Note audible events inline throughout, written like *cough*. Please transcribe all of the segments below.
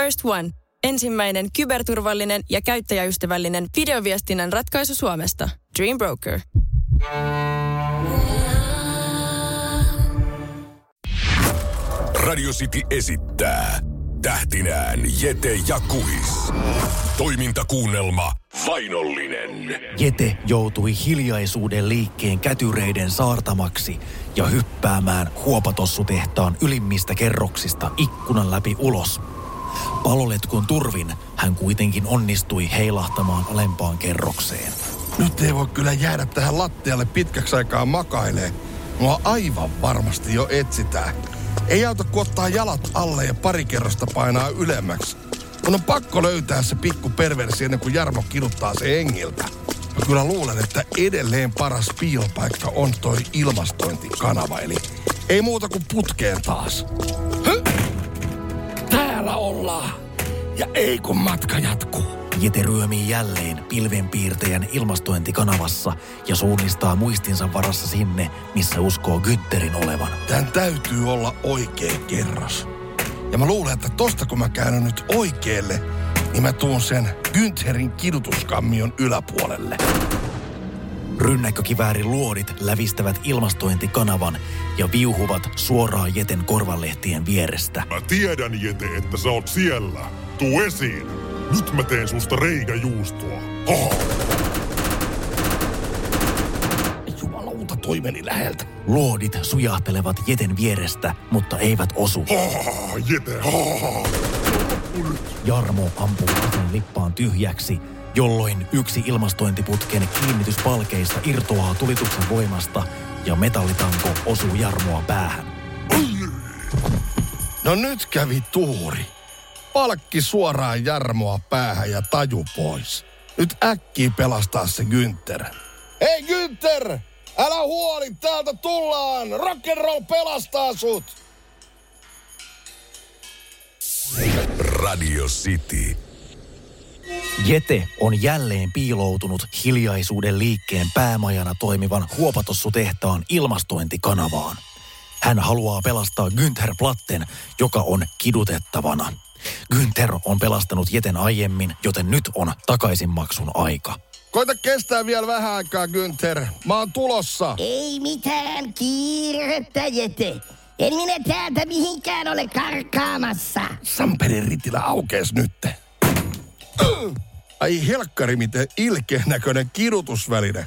First One. Ensimmäinen kyberturvallinen ja käyttäjäystävällinen videoviestinnän ratkaisu Suomesta. Dream Broker. Radio City esittää tähtinään Jete ja Kuhis. Toimintakuunnelma Vainollinen. Jete joutui hiljaisuuden liikkeen kätyreiden saartamaksi ja hyppäämään huopatossutehtaan ylimmistä kerroksista ikkunan läpi ulos. Paloletkun turvin hän kuitenkin onnistui heilahtamaan alempaan kerrokseen. Nyt ei voi kyllä jäädä tähän lattialle pitkäksi aikaa makailee. Mua aivan varmasti jo etsitään. Ei auta kun ottaa jalat alle ja pari kerrosta painaa ylemmäksi. Mun on pakko löytää se pikku perversi ennen kuin Jarmo kiduttaa se engiltä. Mä kyllä luulen, että edelleen paras piilopaikka on toi ilmastointikanava, eli ei muuta kuin putkeen taas. Täällä ollaan. Ja ei kun matka jatkuu. Jete ryömii jälleen pilvenpiirtäjän ilmastointikanavassa ja suunnistaa muistinsa varassa sinne, missä uskoo Gütterin olevan. Tän täytyy olla oikea kerros. Ja mä luulen, että tosta kun mä käännän nyt oikealle, niin mä tuun sen Güntherin kidutuskammion yläpuolelle. Rynnäkkökiväärin luodit lävistävät ilmastointikanavan ja viuhuvat suoraan Jeten korvalehtien vierestä. Mä tiedän, Jete, että sä oot siellä. Tuu esiin. Nyt mä teen susta reikäjuustoa. Hoho. Jumalauta, toi meni läheltä. Luodit sujahtelevat Jeten vierestä, mutta eivät osu. Hoho, Jete, hoho. Jarmo ampuu aseen lippaan tyhjäksi, jolloin yksi ilmastointiputken kiinnityspalkeista irtoaa tulituksen voimasta ja metallitanko osuu Jarmoa päähän. No nyt kävi tuuri. Palkki suoraan Jarmoa päähän ja taju pois. Nyt äkkiä pelastaa se Günther. Hei Günther! Älä huoli, täältä tullaan! Rock'n'roll pelastaa sut! Radio City. Jete on jälleen piiloutunut hiljaisuuden liikkeen päämajana toimivan huopatossutehtaan ilmastointikanavaan. Hän haluaa pelastaa Günther Platten, joka on kidutettavana. Günther on pelastanut Jeten aiemmin, joten nyt on takaisinmaksun aika. Koita kestää vielä vähän aikaa, Günther. Mä oon tulossa. Ei mitään kiirettä, Jete. En minä täältä mihinkään ole karkaamassa. Samperin ritillä aukees nytte. Ai helkkari, miten ilkeän näköinen kidutusväline.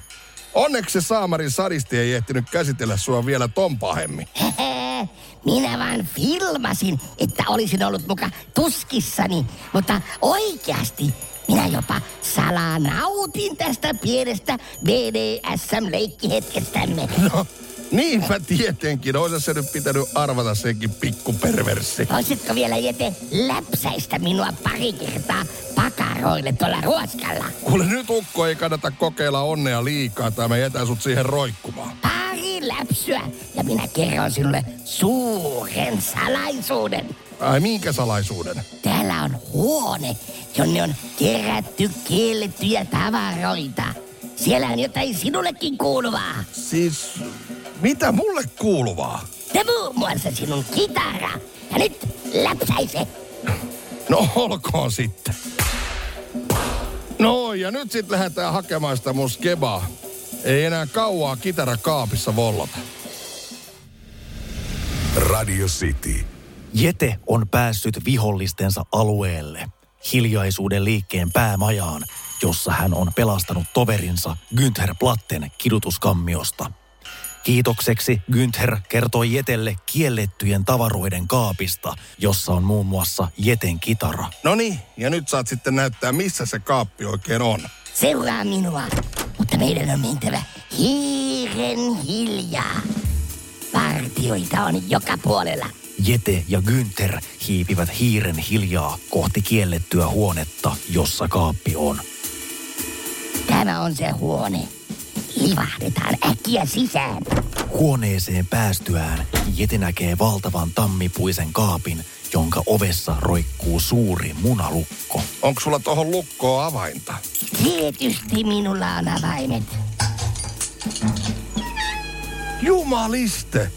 Onneksi se saamarin sadisti ei ehtinyt käsitellä sua vielä ton pahemmin. *laughs* Minä vaan filmasin, että olisin ollut muka tuskissani, mutta oikeasti minä jopa salaa nautin tästä pienestä BDSM-leikkihetkestämme. No, niinpä tietenkin. Oisa se nyt pitänyt arvata senkin pikkuperverssi. Voisitko vielä, Jete, läpsäistä minua pari kertaa pakaroille tuolla ruoskalla? Kuule nyt ukko ei kannata kokeilla onnea liikaa tai mä jätän sut siihen roikkumaan. Pari läpsyä ja minä kerron sinulle suuren salaisuuden. Ai minkä salaisuuden? Täällä on huone, jonne on kerätty kiellettyjä tavaroita. Siellä on jotain sinullekin kuuluvaa. Siis, mitä mulle kuuluvaa? Ja muun muassa sinun kitara. Ja nyt läpsäise. No olkoon sitten. No ja nyt sit lähdetään hakemaan sitä mun skebaa. Ei enää kauaa kitara kaapissa vollota. Radio City. Jete on päässyt vihollistensa alueelle, hiljaisuuden liikkeen päämajaan, jossa hän on pelastanut toverinsa Günther Platten kidutuskammiosta. Kiitokseksi Günther kertoi Jetelle kiellettyjen tavaroiden kaapista, jossa on muun muassa Jeten kitara. No niin, ja nyt saat sitten näyttää, missä se kaappi oikein on. Seuraa minua. Mutta meidän on mentävä hiiren hiljaa. Partioita on joka puolella. Jete ja Günther hiipivät hiiren hiljaa kohti kiellettyä huonetta, jossa kaappi on. Tämä on se huone. Livahdetaan äkkiä sisään. Huoneeseen päästyään Jete näkee valtavan tammipuisen kaapin, jonka ovessa roikkuu suuri munalukko. Onko sulla tohon lukkoon avainta? Tietysti minulla on avaimet. Jumaliste!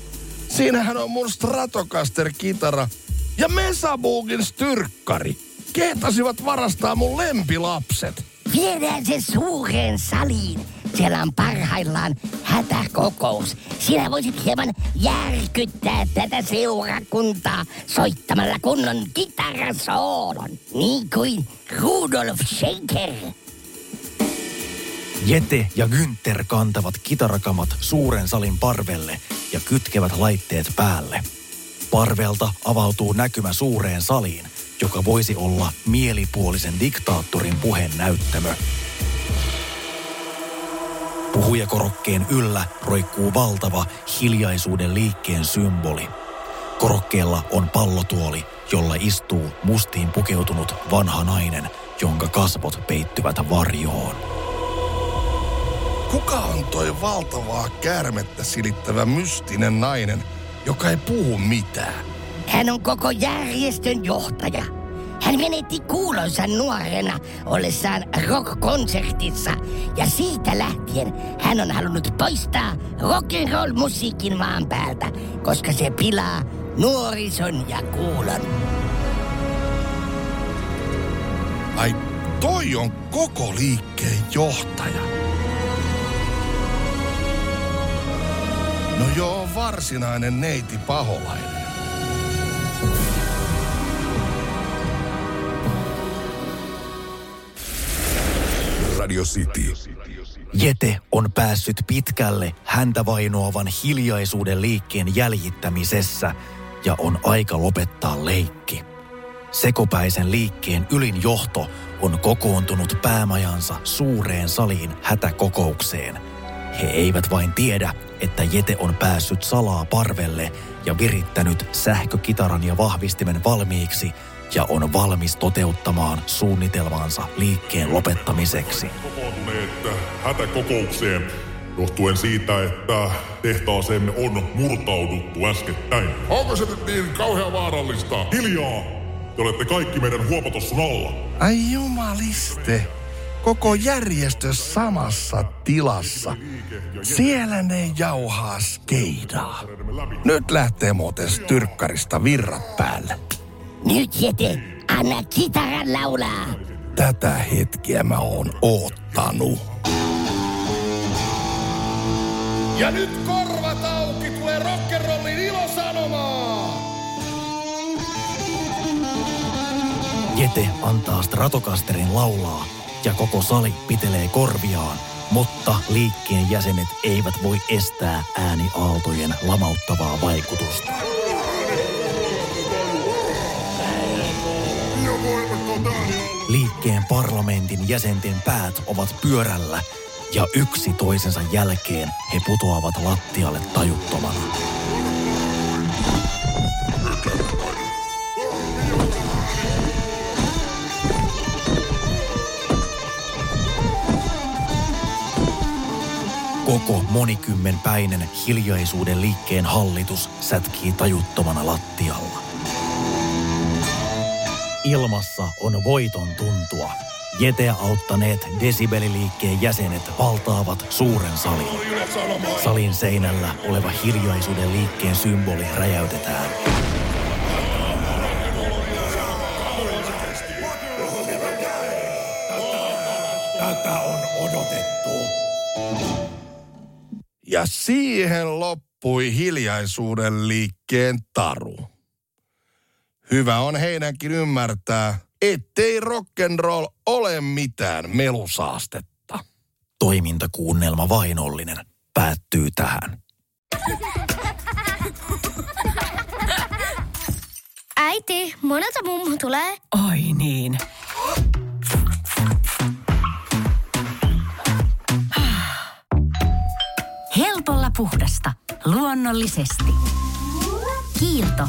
Siinähän on mun Stratocaster-kitara ja Mesaboogin styrkkari. kehtasivat varastaa mun lempilapset. Viedään se suureen saliin. Siellä on parhaillaan hätäkokous. Sinä voisit hieman järkyttää tätä seurakuntaa soittamalla kunnon kitarasoolon. Niin kuin Rudolf Schenker. Jete ja Günther kantavat kitarakamat suuren salin parvelle ja kytkevät laitteet päälle. Parvelta avautuu näkymä suureen saliin, joka voisi olla mielipuolisen diktaattorin puheennäyttämö. Puhujakorokkeen yllä roikkuu valtava hiljaisuuden liikkeen symboli. Korokkeella on pallotuoli, jolla istuu mustiin pukeutunut vanha nainen, jonka kasvot peittyvät varjoon. Kuka on toi valtavaa käärmettä silittävä mystinen nainen, joka ei puhu mitään? Hän on koko järjestön johtaja. Hän menetti kuulonsa nuorena ollessaan rock-konsertissa ja siitä lähtien hän on halunnut poistaa rock'n'roll-musiikin maan päältä, koska se pilaa nuorison ja kuulon. Ai, toi on koko liikkeen johtaja. No joo, varsinainen neiti paholainen. Radio City. Jete on päässyt pitkälle häntä vainoavan hiljaisuuden liikkeen jäljittämisessä ja on aika lopettaa leikki. Sekopäisen liikkeen ylin johto on kokoontunut päämajansa suureen saliin hätäkokoukseen. He eivät vain tiedä, että Jete on päässyt salaa parvelle ja virittänyt sähkökitaran ja vahvistimen valmiiksi ja on valmis toteuttamaan suunnitelmaansa liikkeen lopettamiseksi. Kokoontuneet hätäkokoukseen johtuen siitä, että tehtaaseemme on murtauduttu äskettäin. Onko se nyt niin kauhean vaarallista? Hiljaa! Te olette kaikki meidän huopatossun alla. Ai jumaliste. Koko järjestö samassa tilassa. Siellä ne jauhaa skeidaa. Nyt lähtee muuten styrkkarista virrat päälle. Nyt Jete, anna kitaran laulaa. Tätä hetkeä mä oon oottanut. Ja nyt korvat auki, tulee rock'n'rollin ilosanomaa! Jete antaa Stratocasterin laulaa ja koko sali pitelee korviaan, mutta liikkeen jäsenet eivät voi estää ääniaaltojen lamauttavaa vaikutusta. Liikkeen parlamentin jäsenten päät ovat pyörällä ja yksi toisensa jälkeen he putoavat lattialle tajuttomana. Koko monikymmenpäinen hiljaisuuden liikkeen hallitus sätkii tajuttomana lattialla. Ilmassa on voiton tuntua. Jeteä auttaneet desibeliliikkeen jäsenet valtaavat suuren salin. Salin seinällä oleva hiljaisuuden liikkeen symboli räjäytetään. Tätä on odotettu. Ja siihen loppui hiljaisuuden liikkeen taru. Hyvä on heidänkin ymmärtää, ettei rock'n'roll ole mitään melusaastetta. Toimintakuunnelma vainollinen päättyy tähän. Äiti, monelta mummu tulee? Oi niin. Helpolla puhdasta. Luonnollisesti. Kiilto.